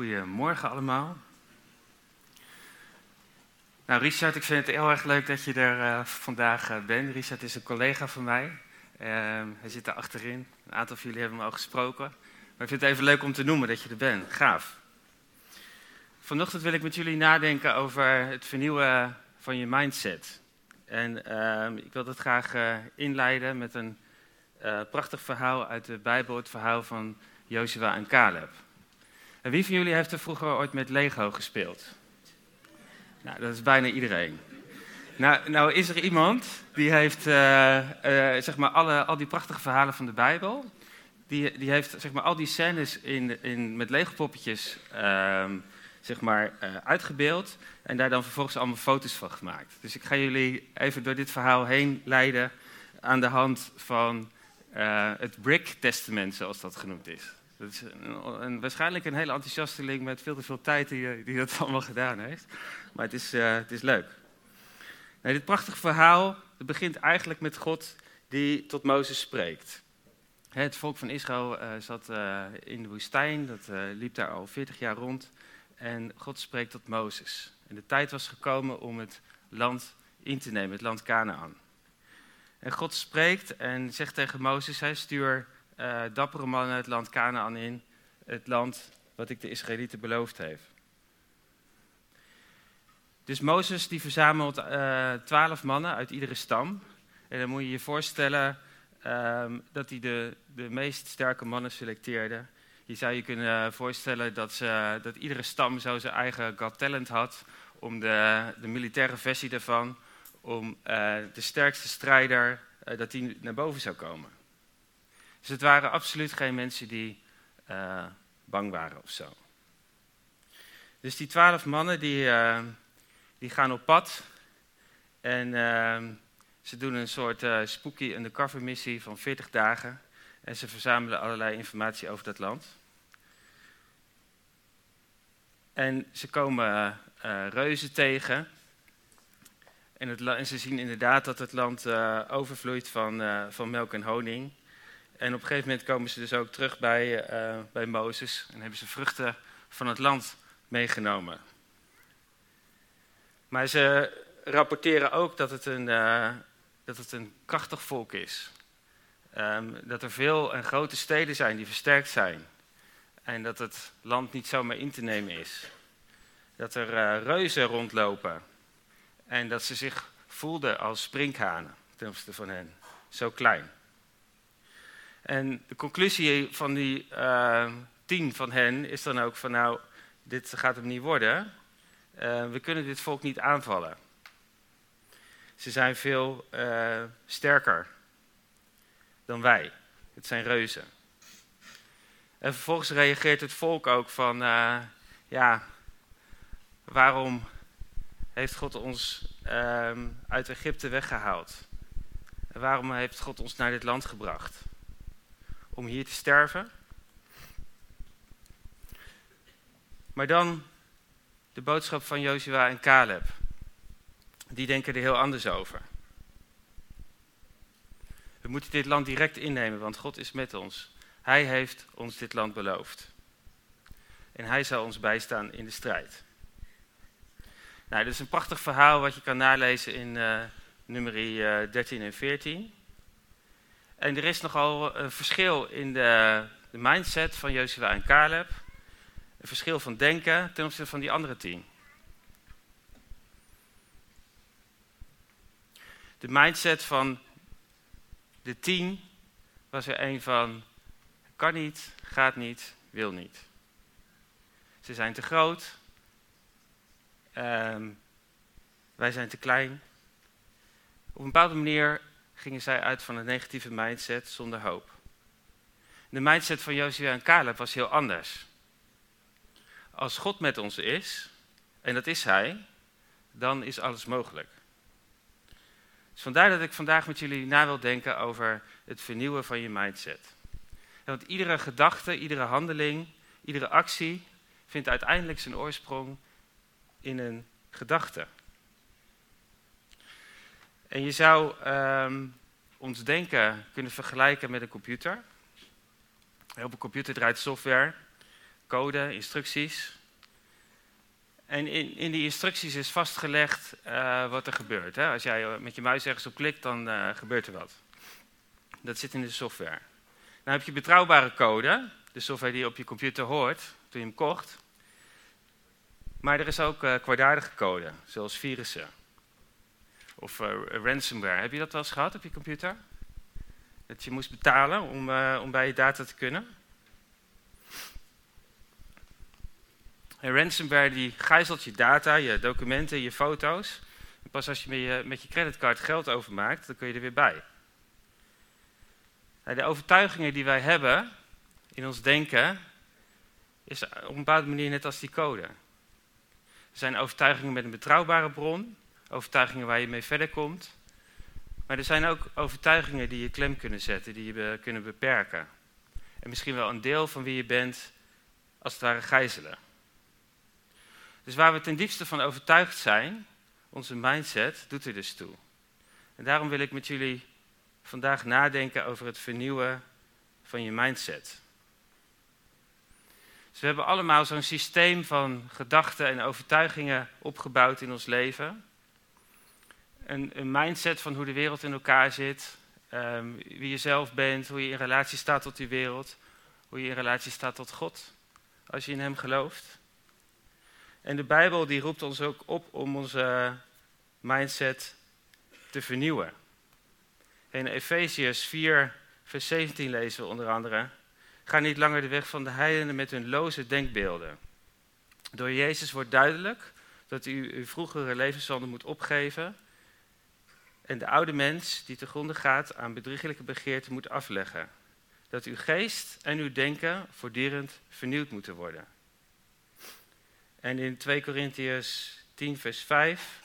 Goedemorgen allemaal. Nou, Richard, ik vind het heel erg leuk dat je er uh, vandaag uh, bent. Richard is een collega van mij. Uh, hij zit daar achterin. Een aantal van jullie hebben hem al gesproken. Maar ik vind het even leuk om te noemen dat je er bent. Gaaf. Vanochtend wil ik met jullie nadenken over het vernieuwen van je mindset. En ehm, ik wil dat graag eh, inleiden met een prachtig verhaal uit de Bijbel. Het verhaal van Joshua en Caleb. En wie van jullie heeft er vroeger ooit met Lego gespeeld? Nou, dat is bijna iedereen. Nou, nou is er iemand die heeft, uh, uh, zeg maar, alle, al die prachtige verhalen van de Bijbel. Die, die heeft, zeg maar, al die scènes in, in, met Lego-poppetjes, uh, zeg maar, uh, uitgebeeld. En daar dan vervolgens allemaal foto's van gemaakt. Dus ik ga jullie even door dit verhaal heen leiden aan de hand van het Brick Testament, zoals dat genoemd is. Dat is waarschijnlijk een hele enthousiasteling met veel te veel tijd die, die dat allemaal gedaan heeft. Maar het is, uh, het is leuk. Dit prachtige verhaal begint eigenlijk met God die tot Mozes spreekt. Het volk van Israël uh, zat in de woestijn, dat liep daar al 40 jaar rond. En God spreekt tot Mozes. En de tijd was gekomen om het land in te nemen, het land Canaan. En God spreekt en zegt tegen Mozes, hij stuur uh, dappere mannen het land Canaan in, het land wat ik de Israëlieten beloofd heeft. Dus Mozes die verzamelt uh, twaalf mannen uit iedere stam. En dan moet je je voorstellen uh, dat hij de, de meest sterke mannen selecteerde. Je zou je kunnen voorstellen dat, ze, dat iedere stam zo zijn eigen God Talent had om de, de militaire versie daarvan, om uh, de sterkste strijder, dat die naar boven zou komen. Dus het waren absoluut geen mensen die uh, bang waren of zo. Dus die twaalf mannen die, uh, die gaan op pad en uh, ze doen een soort spooky undercover missie van 40 dagen. En ze verzamelen allerlei informatie over dat land. En ze komen reuzen tegen. En, het, ze zien inderdaad dat het land overvloeit van, van melk en honing. En op een gegeven moment komen ze dus ook terug bij, uh, bij Mozes en hebben ze vruchten van het land meegenomen. Maar ze rapporteren ook dat het een, uh, dat het een krachtig volk is. Um, dat er veel en grote steden zijn die versterkt zijn. En dat het land niet zomaar in te nemen is. Dat er uh, reuzen rondlopen. En dat ze zich voelden als sprinkhanen ten opzichte van hen. Zo klein. En de conclusie van die uh, tien van hen is dan ook van nou, dit gaat hem niet worden. Uh, we kunnen dit volk niet aanvallen. Ze zijn veel uh, sterker dan wij. Het zijn reuzen. En vervolgens reageert het volk ook van, ja, waarom heeft God ons ehm, uit Egypte weggehaald? En waarom heeft God ons naar dit land gebracht? Om hier te sterven. Maar dan de boodschap van Joshua en Caleb. Die denken er heel anders over. We moeten dit land direct innemen, want God is met ons. Hij heeft ons dit land beloofd. En hij zal ons bijstaan in de strijd. Nou, dit is een prachtig verhaal wat je kan nalezen in uh, nummer 13 en 14. En er is nogal een verschil in de, de mindset van Joshua en Caleb. Een verschil van denken ten opzichte van die andere tien. De mindset van de tien was er een van kan niet, gaat niet, wil niet. Ze zijn te groot. Um, wij zijn te klein. Op een bepaalde manier gingen zij uit van een negatieve mindset zonder hoop. De mindset van Joshua en Caleb was heel anders. Als God met ons is, en dat is Hij, dan is alles mogelijk. Dus vandaar dat ik vandaag met jullie na wil denken over het vernieuwen van je mindset. Want iedere gedachte, iedere handeling, iedere actie vindt uiteindelijk zijn oorsprong in een gedachte. En je zou um, ons denken kunnen vergelijken met een computer. Op een computer draait software. code, instructies. En in, in die instructies is vastgelegd uh, wat er gebeurt. Hè? Als jij met je muis ergens op klikt, dan uh, gebeurt er wat. Dat zit in de software. Dan heb je betrouwbare code, de software die op je computer hoort toen je hem kocht. Maar er is ook uh, kwaadaardige code, zoals virussen. Of ransomware. Heb je dat wel eens gehad op je computer? Dat je moest betalen om, om bij je data te kunnen? En ransomware die gijzelt je data, je documenten, je foto's. En pas als je met, je met je creditcard geld overmaakt, dan kun je er weer bij. De overtuigingen die wij hebben in ons denken, is op een bepaalde manier net als die code. Er zijn overtuigingen met een betrouwbare bron, overtuigingen waar je mee verder komt. Maar er zijn ook overtuigingen die je klem kunnen zetten, die je kunnen beperken. En misschien wel een deel van wie je bent, als het ware gijzelen. Dus waar we ten diepste van overtuigd zijn, onze mindset, doet er dus toe. En daarom wil ik met jullie vandaag nadenken over het vernieuwen van je mindset. Dus we hebben allemaal zo'n systeem van gedachten en overtuigingen opgebouwd in ons leven. Een, een mindset van hoe de wereld in elkaar zit, um, wie je zelf bent, hoe je in relatie staat tot die wereld, hoe je in relatie staat tot God, als je in Hem gelooft. En de Bijbel die roept ons ook op om onze mindset te vernieuwen. In Efeziërs 4, vers 17 lezen we onder andere: Ga niet langer de weg van de heidenen met hun loze denkbeelden. Door Jezus wordt duidelijk dat u uw vroegere levenswandel moet opgeven en de oude mens die te gronde gaat aan bedriegelijke begeerten moet afleggen. Dat uw geest en uw denken voortdurend vernieuwd moeten worden. En in 2 Korintiërs 10, vers 5,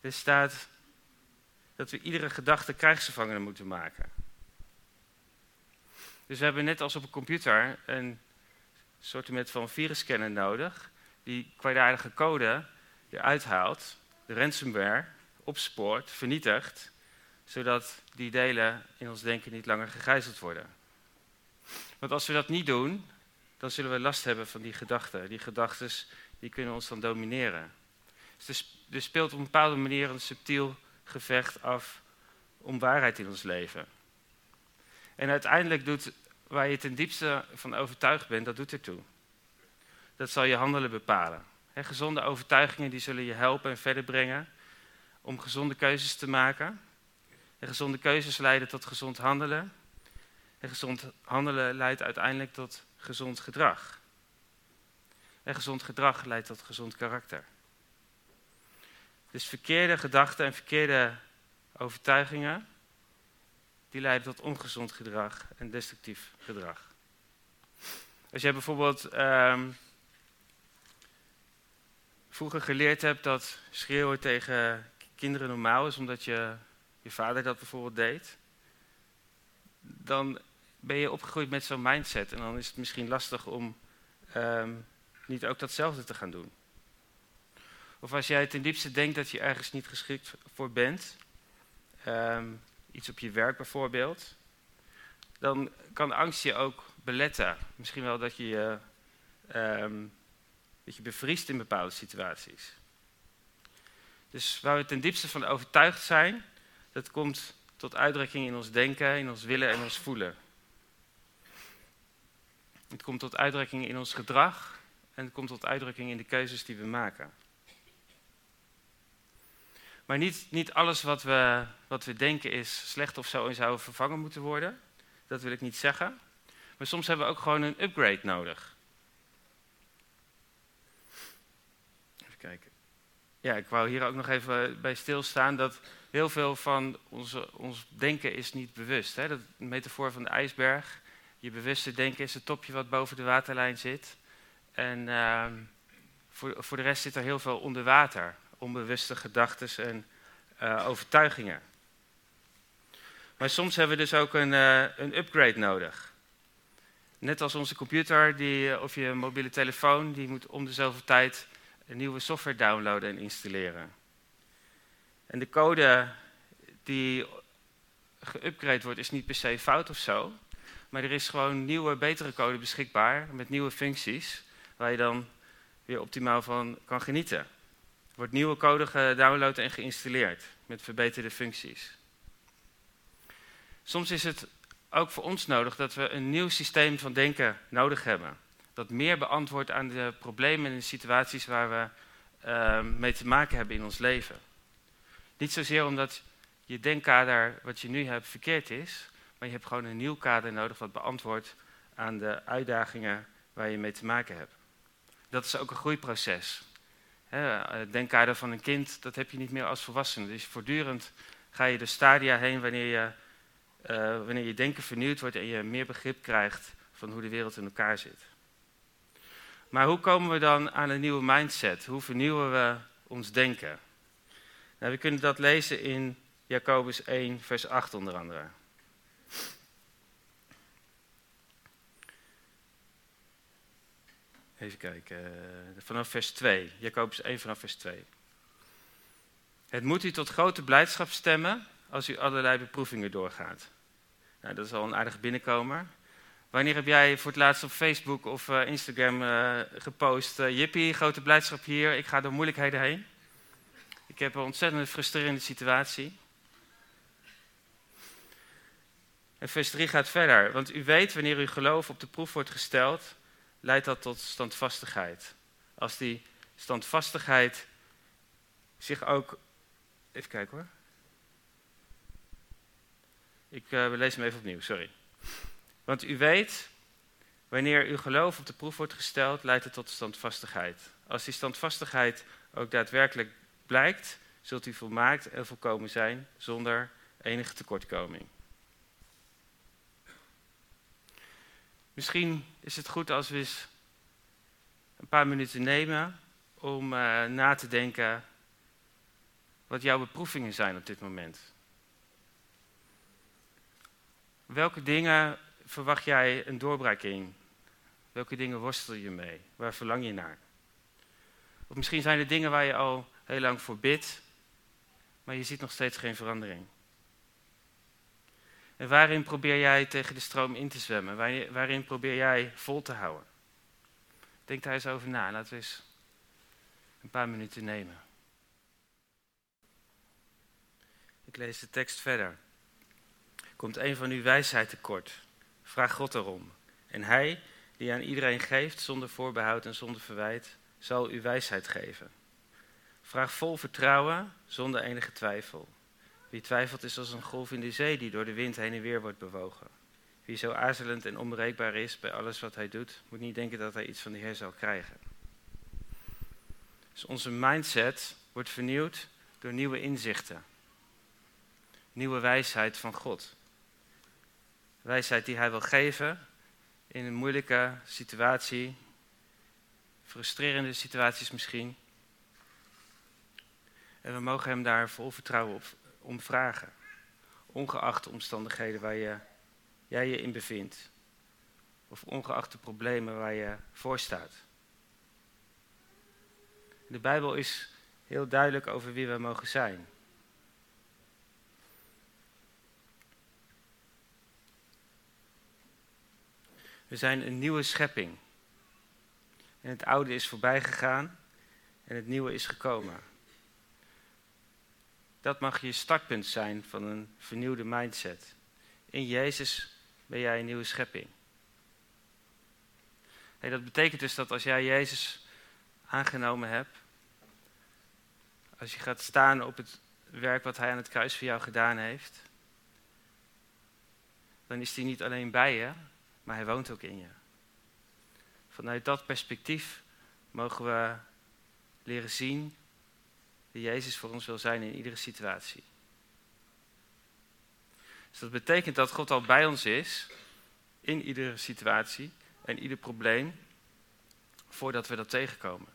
er staat dat we iedere gedachte krijgsgevangenen moeten maken. Dus we hebben net als op een computer een soort van virusscanner nodig, die kwaadaardige code eruit haalt, de ransomware opspoort, vernietigt, zodat die delen in ons denken niet langer gegijzeld worden. Want als we dat niet doen, dan zullen we last hebben van die gedachten. Die gedachten die kunnen ons dan domineren. Dus er speelt op een bepaalde manier een subtiel gevecht af om waarheid in ons leven. En uiteindelijk doet waar je ten diepste van overtuigd bent, dat doet ertoe. Dat zal je handelen bepalen. gezonde overtuigingen die zullen je helpen en verder brengen om gezonde keuzes te maken. En gezonde keuzes leiden tot gezond handelen. En gezond handelen leidt uiteindelijk tot gezond gedrag. En gezond gedrag leidt tot gezond karakter. Dus verkeerde gedachten en verkeerde overtuigingen, die leiden tot ongezond gedrag en destructief gedrag. Als jij bijvoorbeeld um, vroeger geleerd hebt dat schreeuwen tegen kinderen normaal is, omdat je, je vader dat bijvoorbeeld deed, dan ben je opgegroeid met zo'n mindset. En dan is het misschien lastig om ehm, niet ook datzelfde te gaan doen. Of als jij ten diepste denkt dat je ergens niet geschikt voor bent, ehm, iets op je werk bijvoorbeeld, dan kan angst je ook beletten. Misschien wel dat je um, dat je bevriest in bepaalde situaties. Dus waar we ten diepste van overtuigd zijn, dat komt tot uitdrukking in ons denken, in ons willen en ons voelen. Het komt tot uitdrukking in ons gedrag en het komt tot uitdrukking in de keuzes die we maken. Maar niet, niet alles wat we, wat we denken is slecht of zo zou vervangen moeten worden. Dat wil ik niet zeggen. Maar soms hebben we ook gewoon een upgrade nodig. Even kijken. Ja, ik wou hier ook nog even bij stilstaan dat heel veel van onze, ons denken is niet bewust. Hè? Dat metafoor van de ijsberg. Je bewuste denken is het topje wat boven de waterlijn zit. En ehm, voor, voor de rest zit er heel veel onder water. Onbewuste gedachten en uh, overtuigingen. Maar soms hebben we dus ook een, uh, een upgrade nodig. Net als onze computer die, eh, of je mobiele telefoon, die moet om de zoveel tijd een nieuwe software downloaden en installeren. En de code die geüpgrade wordt, is niet per se fout of zo. Maar er is gewoon nieuwe, betere code beschikbaar met nieuwe functies, waar je dan weer optimaal van kan genieten. Er wordt nieuwe code gedownload en geïnstalleerd met verbeterde functies. Soms is het ook voor ons nodig dat we een nieuw systeem van denken nodig hebben. Dat meer beantwoordt aan de problemen en de situaties waar we uh, mee te maken hebben in ons leven. Niet zozeer omdat je denkkader wat je nu hebt verkeerd is, maar je hebt gewoon een nieuw kader nodig wat beantwoordt aan de uitdagingen waar je mee te maken hebt. Dat is ook een groeiproces. Het denkkader van een kind, dat heb je niet meer als volwassene. Dus voortdurend ga je de stadia heen wanneer je, uh, wanneer je denken vernieuwd wordt en je meer begrip krijgt van hoe de wereld in elkaar zit. Maar hoe komen we dan aan een nieuwe mindset? Hoe vernieuwen we ons denken? Nou, we kunnen dat lezen in Jacobus 1, vers 8 onder andere. Even kijken, eh, vanaf vers 2. Jacobus 1 vanaf vers 2. Het moet u tot grote blijdschap stemmen als u allerlei beproevingen doorgaat. Nou, dat is al een aardige binnenkomer. Wanneer heb jij voor het laatst op Facebook of uh, Instagram uh, gepost? Uh, jippie, grote blijdschap hier, ik ga door moeilijkheden heen. Ik heb een ontzettend frustrerende situatie. En vers 3 gaat verder. Want u weet, wanneer uw geloof op de proef wordt gesteld, leidt dat tot standvastigheid. Als die standvastigheid zich ook. Even kijken hoor. Ik uh, lees hem even opnieuw, sorry. Want u weet, wanneer uw geloof op de proef wordt gesteld, leidt het tot standvastigheid. Als die standvastigheid ook daadwerkelijk blijkt, zult u volmaakt en volkomen zijn zonder enige tekortkoming. Misschien is het goed als we eens een paar minuten nemen om uh, na te denken wat jouw beproevingen zijn op dit moment. Welke dingen verwacht jij een doorbraak in? Welke dingen worstel je mee? Waar verlang je naar? Of misschien zijn er dingen waar je al heel lang voor bidt, maar je ziet nog steeds geen verandering. En waarin probeer jij tegen de stroom in te zwemmen? Waarin probeer jij vol te houden? Denk daar eens over na. Laten we eens een paar minuten nemen. Ik lees de tekst verder. Komt een van u wijsheid tekort? Vraag God erom. En hij, die aan iedereen geeft, zonder voorbehoud en zonder verwijt, zal u wijsheid geven. Vraag vol vertrouwen, zonder enige twijfel. Wie twijfelt is als een golf in de zee die door de wind heen en weer wordt bewogen. Wie zo aarzelend en onbereikbaar is bij alles wat hij doet, moet niet denken dat hij iets van de Heer zal krijgen. Dus onze mindset wordt vernieuwd door nieuwe inzichten. Nieuwe wijsheid van God. Wijsheid die hij wil geven in een moeilijke situatie, frustrerende situaties misschien. En we mogen hem daar vol vertrouwen op, om vragen. Ongeacht de omstandigheden waar je, jij je in bevindt. Of ongeacht de problemen waar je voor staat. De Bijbel is heel duidelijk over wie we mogen zijn. We zijn een nieuwe schepping. En het oude is voorbij gegaan en het nieuwe is gekomen. Dat mag je startpunt zijn van een vernieuwde mindset. In Jezus ben jij een nieuwe schepping. Dat betekent dus dat als jij Jezus aangenomen hebt, als je gaat staan op het werk wat Hij aan het kruis voor jou gedaan heeft, dan is Hij niet alleen bij je, maar Hij woont ook in je. Vanuit dat perspectief mogen we leren zien wie Jezus voor ons wil zijn in iedere situatie. Dus dat betekent dat God al bij ons is in iedere situatie en ieder probleem voordat we dat tegenkomen.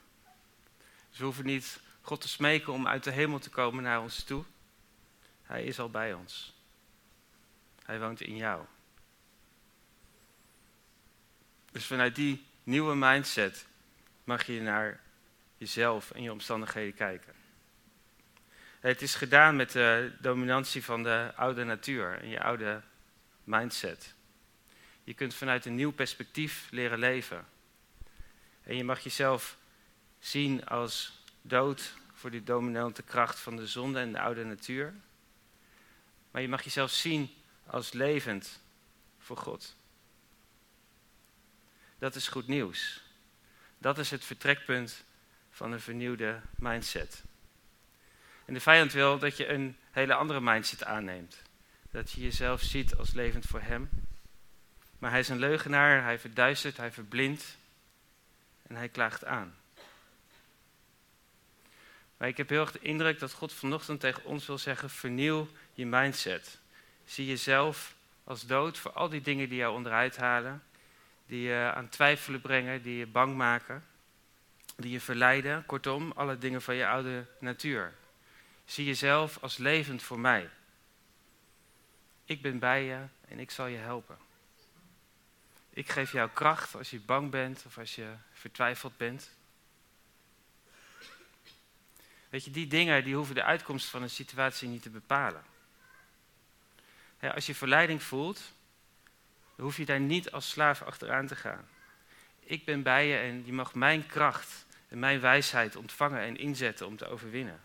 Dus we hoeven niet God te smeken om uit de hemel te komen naar ons toe. Hij is al bij ons. Hij woont in jou. Dus vanuit die nieuwe mindset mag je naar jezelf en je omstandigheden kijken. Het is gedaan met de dominantie van de oude natuur en je oude mindset. Je kunt vanuit een nieuw perspectief leren leven. En je mag jezelf zien als dood voor die dominante kracht van de zonde en de oude natuur. Maar je mag jezelf zien als levend voor God. Dat is goed nieuws. Dat is het vertrekpunt van een vernieuwde mindset. En de vijand wil dat je een hele andere mindset aanneemt. Dat je jezelf ziet als levend voor hem. Maar hij is een leugenaar, hij verduistert, hij verblindt en hij klaagt aan. Maar ik heb heel erg de indruk dat God vanochtend tegen ons wil zeggen: vernieuw je mindset. Zie jezelf als dood voor al die dingen die jou onderuit halen, die je aan twijfelen brengen, die je bang maken, die je verleiden. Kortom, alle dingen van je oude natuur. Zie jezelf als levend voor mij. Ik ben bij je en ik zal je helpen. Ik geef jou kracht als je bang bent of als je vertwijfeld bent. Weet je, die dingen die hoeven de uitkomst van een situatie niet te bepalen. als je verleiding voelt, hoef je daar niet als slaaf achteraan te gaan. Ik ben bij je en je mag mijn kracht en mijn wijsheid ontvangen en inzetten om te overwinnen.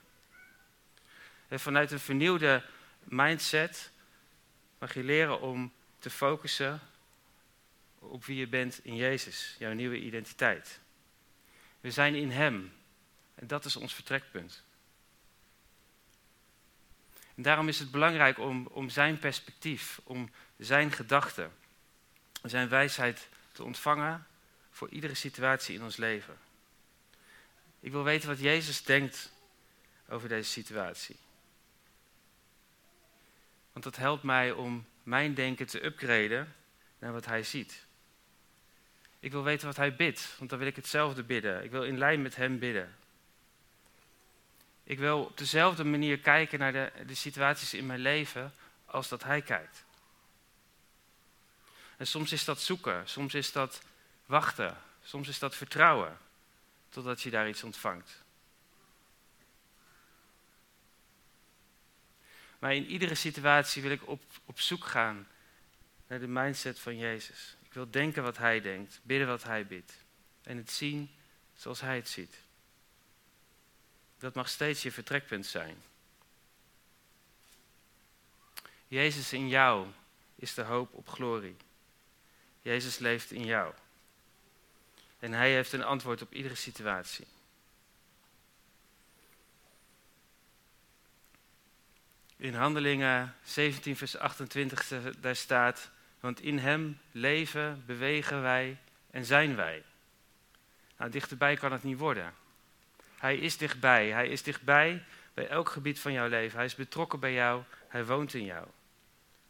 En vanuit een vernieuwde mindset mag je leren om te focussen op wie je bent in Jezus, jouw nieuwe identiteit. We zijn in Hem. En dat is ons vertrekpunt. En daarom is het belangrijk om, om Zijn perspectief, om Zijn gedachten, Zijn wijsheid te ontvangen voor iedere situatie in ons leven. Ik wil weten wat Jezus denkt over deze situatie. Want dat helpt mij om mijn denken te upgraden naar wat Hij ziet. Ik wil weten wat hij bidt, want dan wil ik hetzelfde bidden. Ik wil in lijn met hem bidden. Ik wil op dezelfde manier kijken naar de, de situaties in mijn leven als dat hij kijkt. En soms is dat zoeken, soms is dat wachten, soms is dat vertrouwen, totdat je daar iets ontvangt. Maar in iedere situatie wil ik op, op zoek gaan naar de mindset van Jezus. Ik wil denken wat hij denkt, bidden wat hij bidt. En het zien zoals hij het ziet. Dat mag steeds je vertrekpunt zijn. Jezus in jou is de hoop op glorie. Jezus leeft in jou. En hij heeft een antwoord op iedere situatie. In Handelingen 17, vers 28, daar staat: want in Hem leven, bewegen wij en zijn wij. Nou, dichterbij kan het niet worden. Hij is dichtbij. Hij is dichtbij bij elk gebied van jouw leven. Hij is betrokken bij jou. Hij woont in jou.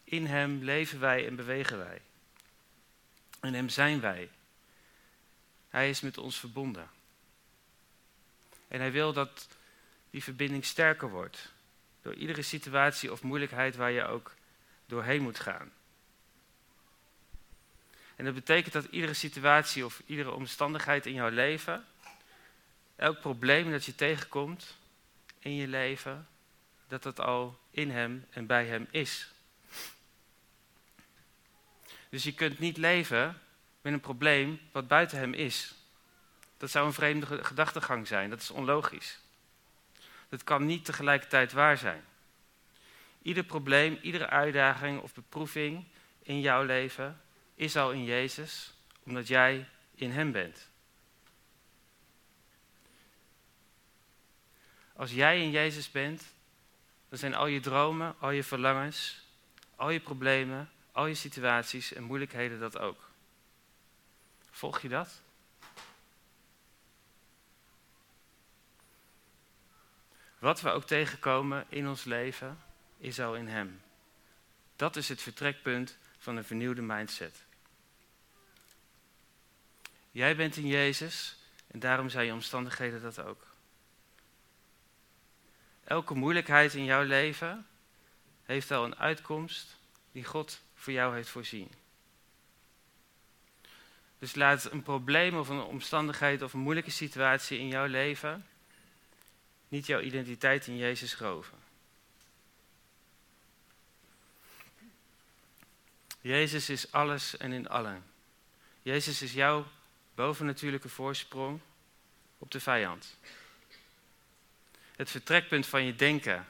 In Hem leven wij en bewegen wij. In Hem zijn wij. Hij is met ons verbonden. En Hij wil dat die verbinding sterker wordt. Door iedere situatie of moeilijkheid waar je ook doorheen moet gaan. En dat betekent dat iedere situatie of iedere omstandigheid in jouw leven, elk probleem dat je tegenkomt in je leven, dat dat al in Hem en bij Hem is. Dus je kunt niet leven met een probleem wat buiten Hem is. Dat zou een vreemde gedachtegang zijn, dat is onlogisch. Dat kan niet tegelijkertijd waar zijn. Ieder probleem, iedere uitdaging of beproeving in jouw leven is al in Jezus, omdat jij in Hem bent. Als jij in Jezus bent, dan zijn al je dromen, al je verlangens, al je problemen, al je situaties en moeilijkheden dat ook. Volg je dat? Wat we ook tegenkomen in ons leven, is al in Hem. Dat is het vertrekpunt van een vernieuwde mindset. Jij bent in Jezus en daarom zijn je omstandigheden dat ook. Elke moeilijkheid in jouw leven heeft al een uitkomst die God voor jou heeft voorzien. Dus laat een probleem of een omstandigheid of een moeilijke situatie in jouw leven niet jouw identiteit in Jezus roven. Jezus is alles en in allen. Jezus is jouw bovennatuurlijke voorsprong op de vijand. Het vertrekpunt van je denken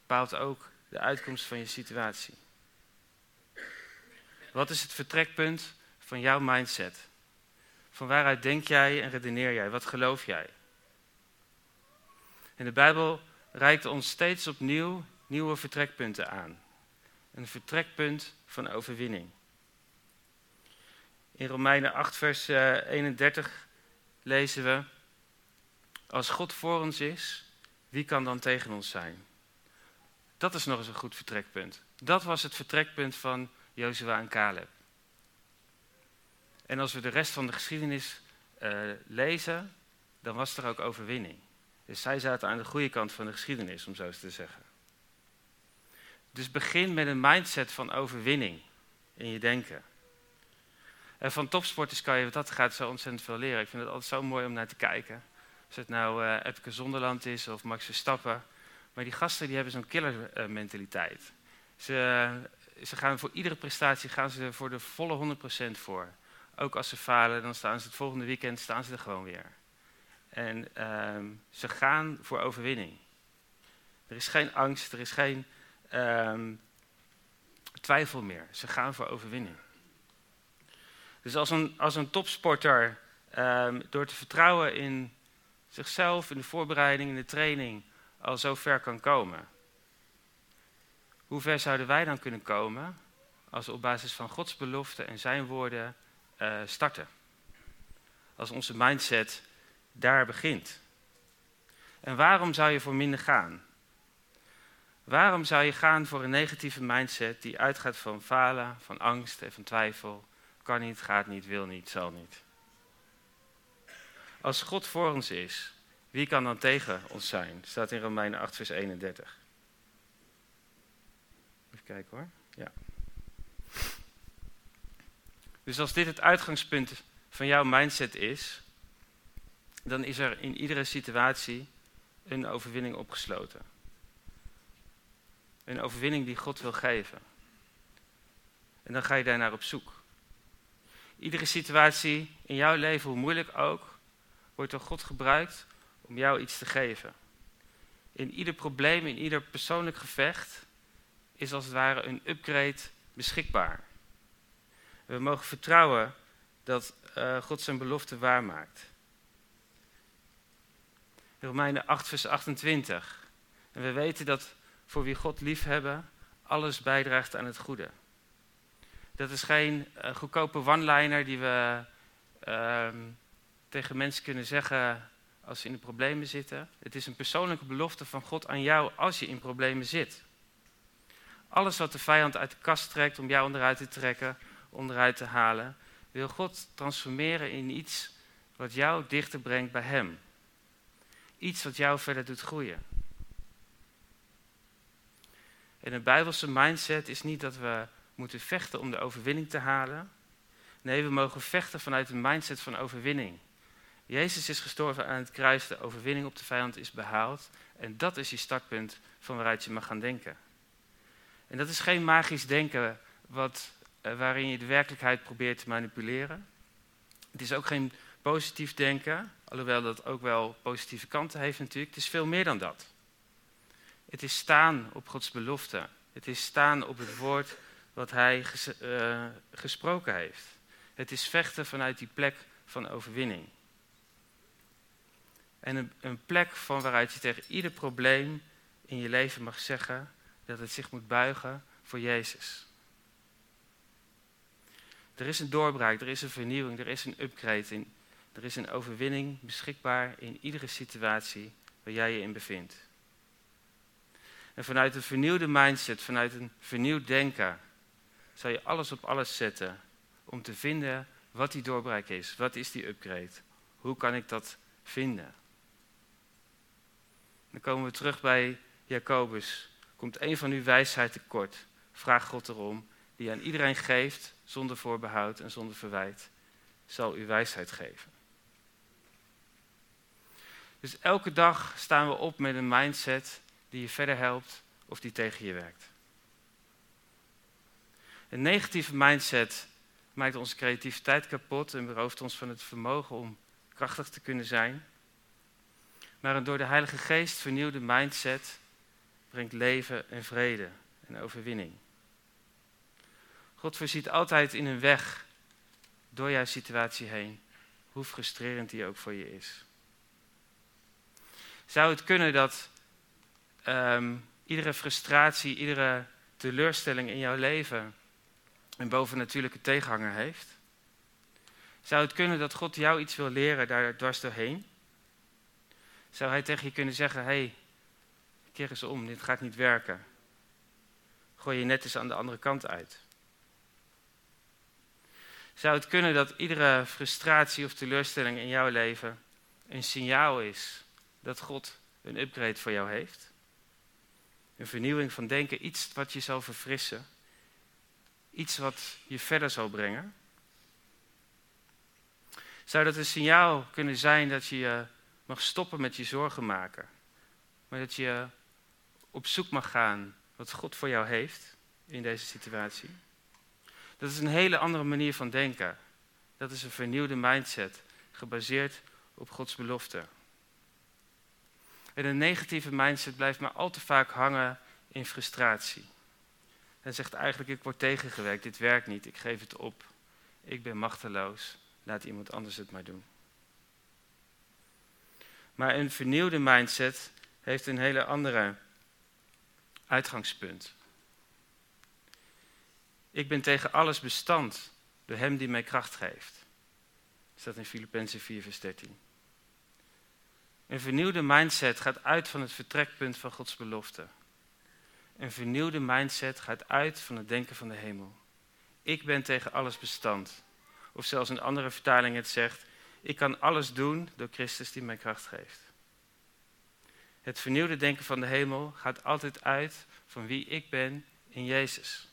bepaalt ook de uitkomst van je situatie. Wat is het vertrekpunt van jouw mindset? Van waaruit denk jij en redeneer jij? Wat geloof jij? En de Bijbel reikt ons steeds opnieuw nieuwe vertrekpunten aan. Een vertrekpunt van overwinning. In Romeinen 8, vers 31 eh, lezen we: Als God voor ons is, wie kan dan tegen ons zijn? Dat is nog eens een goed vertrekpunt. Dat was het vertrekpunt van Jozua en Caleb. En als we de rest van de geschiedenis uh, lezen, dan was er ook overwinning. Dus zij zaten aan de goede kant van de geschiedenis, om zo eens te zeggen. Dus begin met een mindset van overwinning in je denken. En van topsporters kan je, dat gaat zo ontzettend veel leren. Ik vind het altijd zo mooi om naar te kijken. Of het nou uh, Epke Zonderland is of Max Verstappen. Maar die gasten die hebben zo'n killer uh, mentaliteit. Ze, ze gaan voor iedere prestatie gaan ze voor de volle 100% voor. Ook als ze falen, dan staan ze het volgende weekend staan ze er gewoon weer. En ehm, ze gaan voor overwinning. Er is geen angst, er is geen ehm, twijfel meer. Ze gaan voor overwinning. Dus als een, als een topsporter ehm, door te vertrouwen in zichzelf, in de voorbereiding, in de training, al zo ver kan komen. Hoe ver zouden wij dan kunnen komen als we op basis van Gods belofte en zijn woorden uh, starten? Als onze mindset daar begint. En waarom zou je voor minder gaan? Waarom zou je gaan voor een negatieve mindset die uitgaat van falen, van angst en van twijfel? Kan niet, gaat niet, wil niet, zal niet. Als God voor ons is, wie kan dan tegen ons zijn? Staat in Romeinen 8, vers 31. Kijken hoor. Ja. Dus als dit het uitgangspunt van jouw mindset is, dan is er in iedere situatie een overwinning opgesloten. Een overwinning die God wil geven. En dan ga je daar naar op zoek. Iedere situatie in jouw leven, hoe moeilijk ook, wordt door God gebruikt om jou iets te geven. In ieder probleem, in ieder persoonlijk gevecht is als het ware een upgrade beschikbaar. We mogen vertrouwen dat uh, God zijn belofte waarmaakt. Romeinen 8, vers 28. En we weten dat voor wie God liefhebben, alles bijdraagt aan het goede. Dat is geen uh, goedkope one-liner die we uh, tegen mensen kunnen zeggen als ze in de problemen zitten. Het is een persoonlijke belofte van God aan jou als je in problemen zit. Alles wat de vijand uit de kast trekt om jou onderuit te trekken, onderuit te halen, wil God transformeren in iets wat jou dichter brengt bij Hem. Iets wat jou verder doet groeien. En een bijbelse mindset is niet dat we moeten vechten om de overwinning te halen. Nee, we mogen vechten vanuit een mindset van overwinning. Jezus is gestorven aan het kruis, de overwinning op de vijand is behaald. En dat is je startpunt van waaruit je mag gaan denken. En dat is geen magisch denken wat, eh, waarin je de werkelijkheid probeert te manipuleren. Het is ook geen positief denken, alhoewel dat ook wel positieve kanten heeft natuurlijk. Het is veel meer dan dat. Het is staan op Gods belofte. Het is staan op het woord wat Hij uh, gesproken heeft. Het is vechten vanuit die plek van overwinning. En een, een plek van waaruit je tegen ieder probleem in je leven mag zeggen dat het zich moet buigen voor Jezus. Er is een doorbraak, er is een vernieuwing, er is een upgrade, er is een overwinning beschikbaar in iedere situatie waar jij je in bevindt. En vanuit een vernieuwde mindset, vanuit een vernieuwd denken, zal je alles op alles zetten om te vinden wat die doorbraak is. Wat is die upgrade? Hoe kan ik dat vinden? Dan komen we terug bij Jacobus. Komt een van uw wijsheid tekort? Vraag God erom, die aan iedereen geeft, zonder voorbehoud en zonder verwijt, zal u wijsheid geven. Dus elke dag staan we op met een mindset die je verder helpt of die tegen je werkt. Een negatieve mindset maakt onze creativiteit kapot en berooft ons van het vermogen om krachtig te kunnen zijn. Maar een door de Heilige Geest vernieuwde mindset brengt leven en vrede en overwinning. God voorziet altijd in een weg door jouw situatie heen, hoe frustrerend die ook voor je is. Zou het kunnen dat um, iedere frustratie, iedere teleurstelling in jouw leven een bovennatuurlijke tegenhanger heeft? Zou het kunnen dat God jou iets wil leren daar dwars doorheen? Zou hij tegen je kunnen zeggen: hey, keer eens om, dit gaat niet werken. Gooi je net eens aan de andere kant uit. Zou het kunnen dat iedere frustratie of teleurstelling in jouw leven een signaal is dat God een upgrade voor jou heeft? Een vernieuwing van denken, iets wat je zal verfrissen. Iets wat je verder zal brengen. Zou dat een signaal kunnen zijn dat je mag stoppen met je zorgen maken, maar dat je op zoek mag gaan wat God voor jou heeft in deze situatie? Dat is een hele andere manier van denken. Dat is een vernieuwde mindset, gebaseerd op Gods belofte. En een negatieve mindset blijft maar al te vaak hangen in frustratie. En zegt eigenlijk, ik word tegengewerkt, dit werkt niet, ik geef het op. Ik ben machteloos, laat iemand anders het maar doen. Maar een vernieuwde mindset heeft een hele andere uitgangspunt. Ik ben tegen alles bestand door hem die mij kracht geeft. Dat staat in Filippenzen 4, vers 13. Een vernieuwde mindset gaat uit van het vertrekpunt van Gods belofte. Een vernieuwde mindset gaat uit van het denken van de hemel. Ik ben tegen alles bestand. Of zelfs een andere vertaling het zegt, ik kan alles doen door Christus die mij kracht geeft. Het vernieuwde denken van de hemel gaat altijd uit van wie ik ben in Jezus.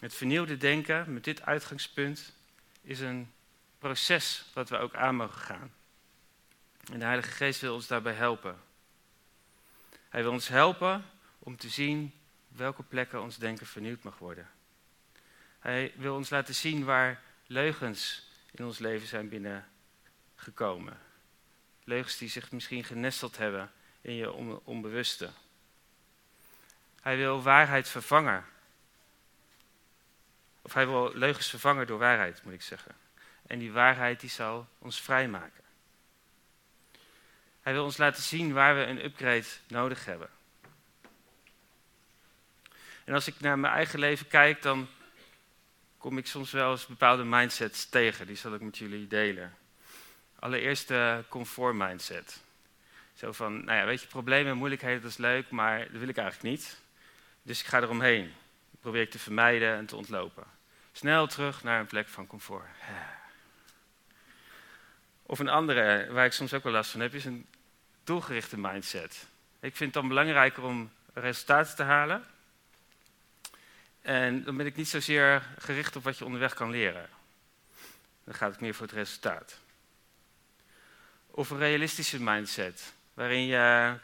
Het vernieuwde denken met dit uitgangspunt is een proces wat we ook aan mogen gaan. En de Heilige Geest wil ons daarbij helpen. Hij wil ons helpen om te zien welke plekken ons denken vernieuwd mag worden. Hij wil ons laten zien waar leugens in ons leven zijn binnengekomen. Leugens die zich misschien genesteld hebben in je onbewuste. Hij wil waarheid vervangen. Of hij wil leugens vervangen door waarheid, moet ik zeggen. En die waarheid die zal ons vrijmaken. Hij wil ons laten zien waar we een upgrade nodig hebben. En als ik naar mijn eigen leven kijk, dan kom ik soms wel eens bepaalde mindsets tegen. Die zal ik met jullie delen. Allereerst de comfort mindset. Zo van, nou ja, weet je, problemen en moeilijkheden, dat is leuk, maar dat wil ik eigenlijk niet. Dus ik ga eromheen. Dat probeer ik te vermijden en te ontlopen. Snel terug naar een plek van comfort. Of een andere, waar ik soms ook wel last van heb, is een doelgerichte mindset. Ik vind het dan belangrijker om resultaten te halen. En dan ben ik niet zozeer gericht op wat je onderweg kan leren. Dan gaat het meer voor het resultaat. Of een realistische mindset, waarin je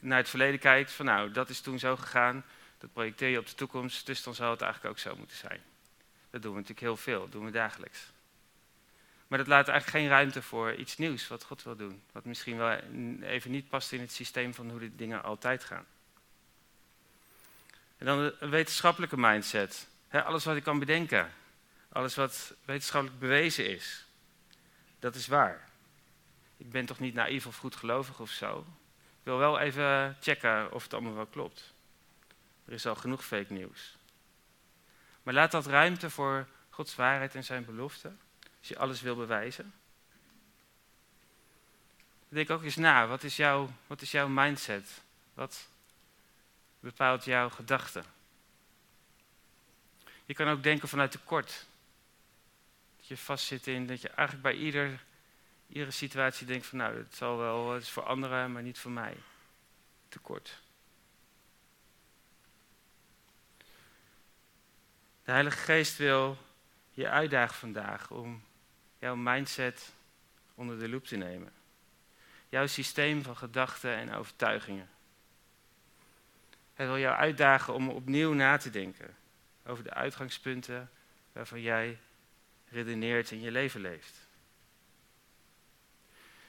naar het verleden kijkt van nou, dat is toen zo gegaan, dat projecteer je op de toekomst, dus dan zou het eigenlijk ook zo moeten zijn. Dat doen we natuurlijk heel veel, dat doen we dagelijks. Maar dat laat eigenlijk geen ruimte voor iets nieuws wat God wil doen. Wat misschien wel even niet past in het systeem van hoe de dingen altijd gaan. En dan een wetenschappelijke mindset. alles wat ik kan bedenken. Alles wat wetenschappelijk bewezen is. Dat is waar. Ik ben toch niet naïef of goedgelovig of zo. Ik wil wel even checken of het allemaal wel klopt. Er is al genoeg fake nieuws. Maar laat dat ruimte voor Gods waarheid en zijn belofte. Als je alles wil bewijzen. Denk ook eens na, wat is jouw, wat is jouw mindset? Wat bepaalt jouw gedachten? Je kan ook denken vanuit tekort. Dat je vastzit in, dat je eigenlijk bij ieder, iedere situatie denkt van nou, het zal wel, het is voor anderen, maar niet voor mij. Tekort. De Heilige Geest wil je uitdagen vandaag om jouw mindset onder de loep te nemen. Jouw systeem van gedachten en overtuigingen. Hij wil jou uitdagen om opnieuw na te denken over de uitgangspunten waarvan jij redeneert in je leven leeft.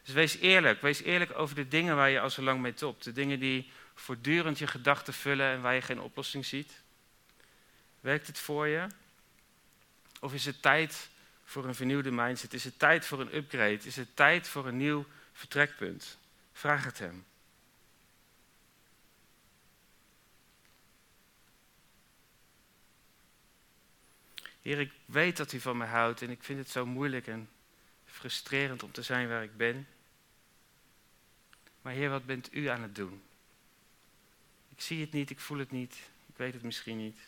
Dus wees eerlijk. Wees eerlijk over de dingen waar je al zo lang mee topt. De dingen die voortdurend je gedachten vullen en waar je geen oplossing ziet. Werkt het voor je? Of is het tijd voor een vernieuwde mindset? Is het tijd voor een upgrade? Is het tijd voor een nieuw vertrekpunt? Vraag het hem. Heer, ik weet dat u van mij houdt en ik vind het zo moeilijk en frustrerend om te zijn waar ik ben. Maar Heer, wat bent u aan het doen? Ik zie het niet, ik voel het niet, ik weet het misschien niet.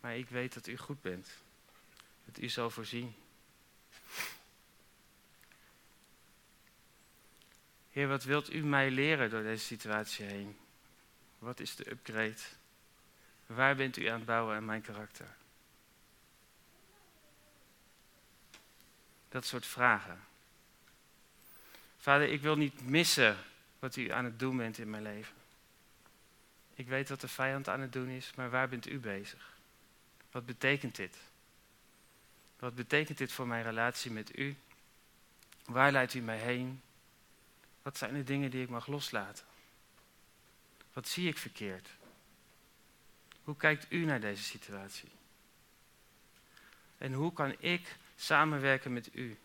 Maar ik weet dat u goed bent. Dat u zal voorzien. Heer, wat wilt u mij leren door deze situatie heen? Wat is de upgrade? Waar bent u aan het bouwen aan mijn karakter? Dat soort vragen. Vader, ik wil niet missen wat u aan het doen bent in mijn leven. Ik weet wat de vijand aan het doen is, maar waar bent u bezig? Wat betekent dit? Wat betekent dit voor mijn relatie met u? Waar leidt u mij heen? Wat zijn de dingen die ik mag loslaten? Wat zie ik verkeerd? Hoe kijkt u naar deze situatie? En hoe kan ik samenwerken met u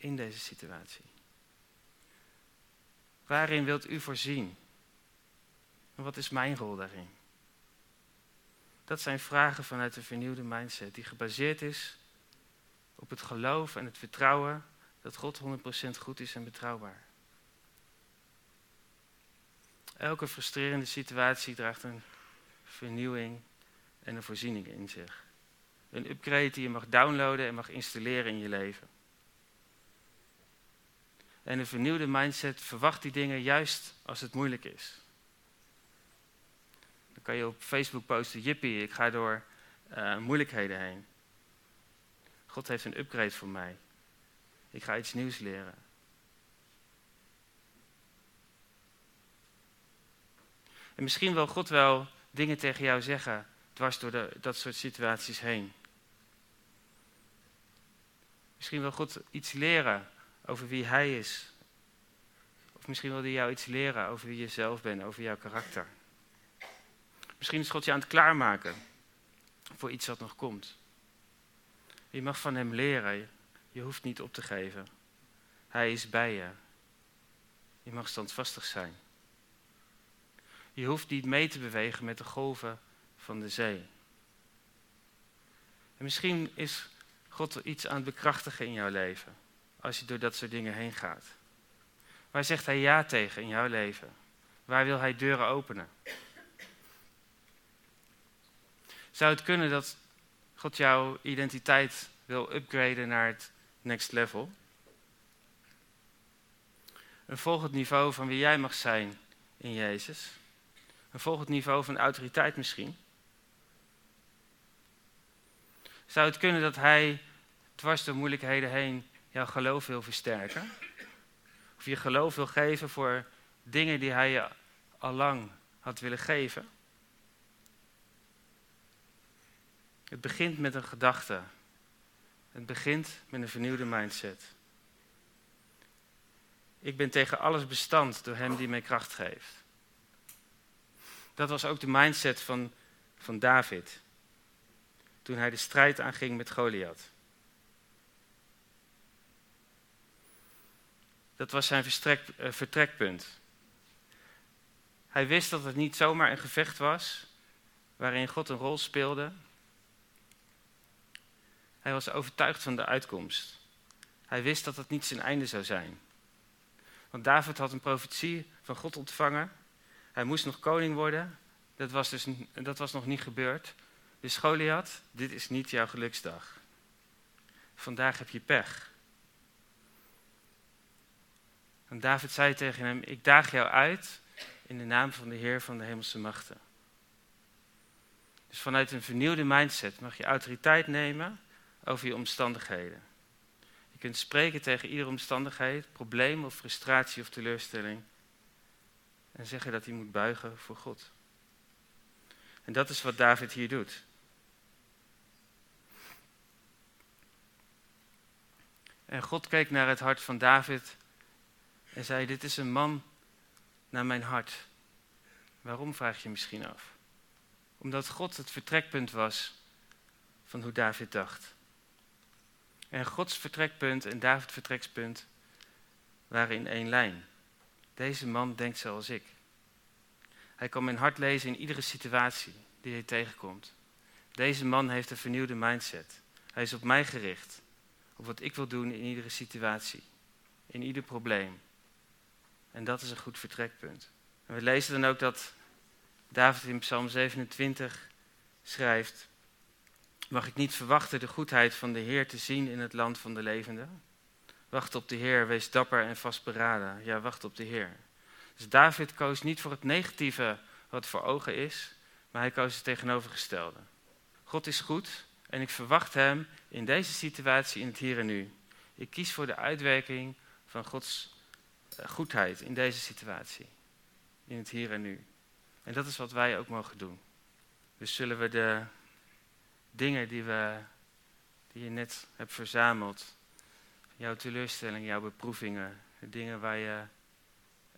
in deze situatie? Waarin wilt u voorzien? En wat is mijn rol daarin? Dat zijn vragen vanuit een vernieuwde mindset die gebaseerd is op het geloof en het vertrouwen dat God 100% goed is en betrouwbaar. Elke frustrerende situatie draagt een vernieuwing en een voorziening in zich. Een upgrade die je mag downloaden en mag installeren in je leven. En een vernieuwde mindset verwacht die dingen juist als het moeilijk is. Dan kan je op Facebook posten, jippie, ik ga door uh, moeilijkheden heen. God heeft een upgrade voor mij. Ik ga iets nieuws leren. En misschien wil God wel dingen tegen jou zeggen, dwars door de, dat soort situaties heen. Misschien wil God iets leren over wie Hij is. Of misschien wil Hij jou iets leren over wie je zelf bent, over jouw karakter. Misschien is God je aan het klaarmaken voor iets wat nog komt. Je mag van Hem leren. Je hoeft niet op te geven. Hij is bij je. Je mag standvastig zijn. Je hoeft niet mee te bewegen met de golven van de zee. En misschien is God iets aan het bekrachtigen in jouw leven. Als je door dat soort dingen heen gaat. Waar zegt Hij ja tegen in jouw leven? Waar wil Hij deuren openen? Zou het kunnen dat God jouw identiteit wil upgraden naar het next level? Een volgend niveau van wie jij mag zijn in Jezus. Een volgend niveau van autoriteit misschien. Zou het kunnen dat Hij dwars door moeilijkheden heen jouw geloof wil versterken? Of je geloof wil geven voor dingen die Hij je al lang had willen geven? Het begint met een gedachte. Het begint met een vernieuwde mindset. Ik ben tegen alles bestand door Hem die mij kracht geeft. Dat was ook de mindset van, van David. Toen hij de strijd aanging met Goliath. Dat was zijn uh, vertrekpunt. Hij wist dat het niet zomaar een gevecht was waarin God een rol speelde. Hij was overtuigd van de uitkomst. Hij wist dat het niet zijn einde zou zijn. Want David had een profetie van God ontvangen. Hij moest nog koning worden. Dat was, dus, dat was nog niet gebeurd. Dus Goliath, dit is niet jouw geluksdag. Vandaag heb je pech. En David zei tegen hem: Ik daag jou uit in de naam van de Heer van de hemelse machten. Dus vanuit een vernieuwde mindset mag je autoriteit nemen over je omstandigheden. Je kunt spreken tegen iedere omstandigheid, probleem of frustratie of teleurstelling. en zeggen dat hij moet buigen voor God. En dat is wat David hier doet. En God keek naar het hart van David en zei: Dit is een man naar mijn hart. Waarom vraag je misschien af? Omdat God het vertrekpunt was van hoe David dacht. En Gods vertrekpunt en Davids vertrekpunt waren in één lijn. Deze man denkt zoals ik. Hij kan mijn hart lezen in iedere situatie die hij tegenkomt. Deze man heeft een vernieuwde mindset. Hij is op mij gericht. Op wat ik wil doen in iedere situatie. In ieder probleem. En dat is een goed vertrekpunt. En we lezen dan ook dat David in Psalm 27 schrijft: Mag ik niet verwachten de goedheid van de Heer te zien in het land van de levenden? Wacht op de Heer, wees dapper en vastberaden. Ja, wacht op de Heer. Dus David koos niet voor het negatieve wat voor ogen is, maar hij koos het tegenovergestelde. God is goed en ik verwacht Hem in deze situatie, in het hier en nu. Ik kies voor de uitwerking van Gods goedheid in deze situatie, in het hier en nu. En dat is wat wij ook mogen doen. Dus zullen we de dingen die, we, die je net hebt verzameld, jouw teleurstelling, jouw beproevingen, de dingen waar je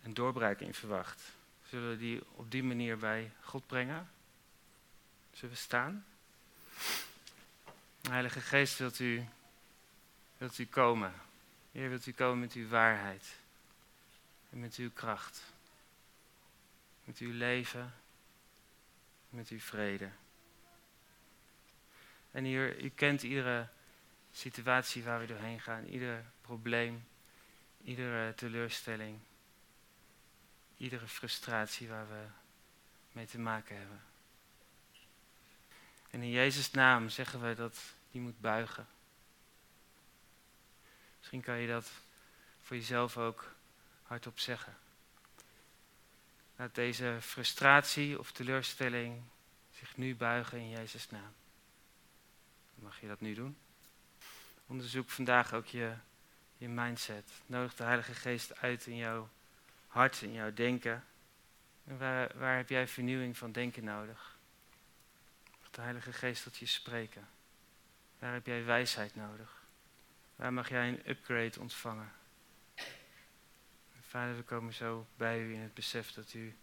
een doorbraak in verwacht, zullen we die op die manier bij God brengen? Zullen we staan? Heilige Geest, wilt u, wilt u komen? Heer, wilt u komen met uw waarheid en met uw kracht, met uw leven, met uw vrede. En Heer, u kent iedere situatie waar we doorheen gaan, ieder probleem, iedere teleurstelling, iedere frustratie waar we mee te maken hebben. En in Jezus' naam zeggen we dat die moet buigen. Misschien kan je dat voor jezelf ook hardop zeggen. Laat deze frustratie of teleurstelling zich nu buigen in Jezus' naam. Mag je dat nu doen? Onderzoek vandaag ook je, je mindset. Nodig de Heilige Geest uit in jouw hart, in jouw denken. En waar, waar heb jij vernieuwing van denken nodig? Mag de Heilige Geest tot je spreken? Waar heb jij wijsheid nodig? Waar mag jij een upgrade ontvangen? Vader, we komen zo bij u in het besef dat u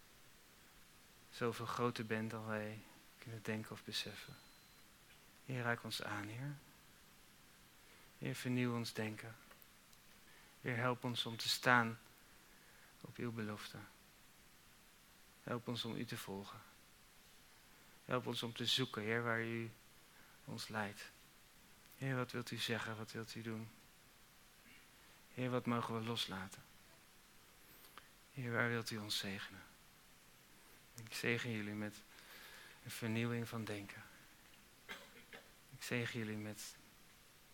zoveel groter bent dan wij kunnen denken of beseffen. Heer, raak ons aan, Heer. Heer, vernieuw ons denken. Heer, help ons om te staan op uw belofte. Help ons om u te volgen. Help ons om te zoeken, Heer, waar u ons leidt. Heer, wat wilt u zeggen? Wat wilt u doen? Heer, wat mogen we loslaten? Heer, waar wilt u ons zegenen? Ik zegen jullie met een vernieuwing van denken. Ik zegen jullie met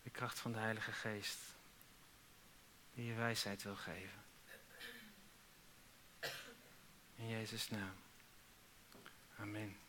de kracht van de Heilige Geest, die je wijsheid wil geven. In Jezus' naam. Amen.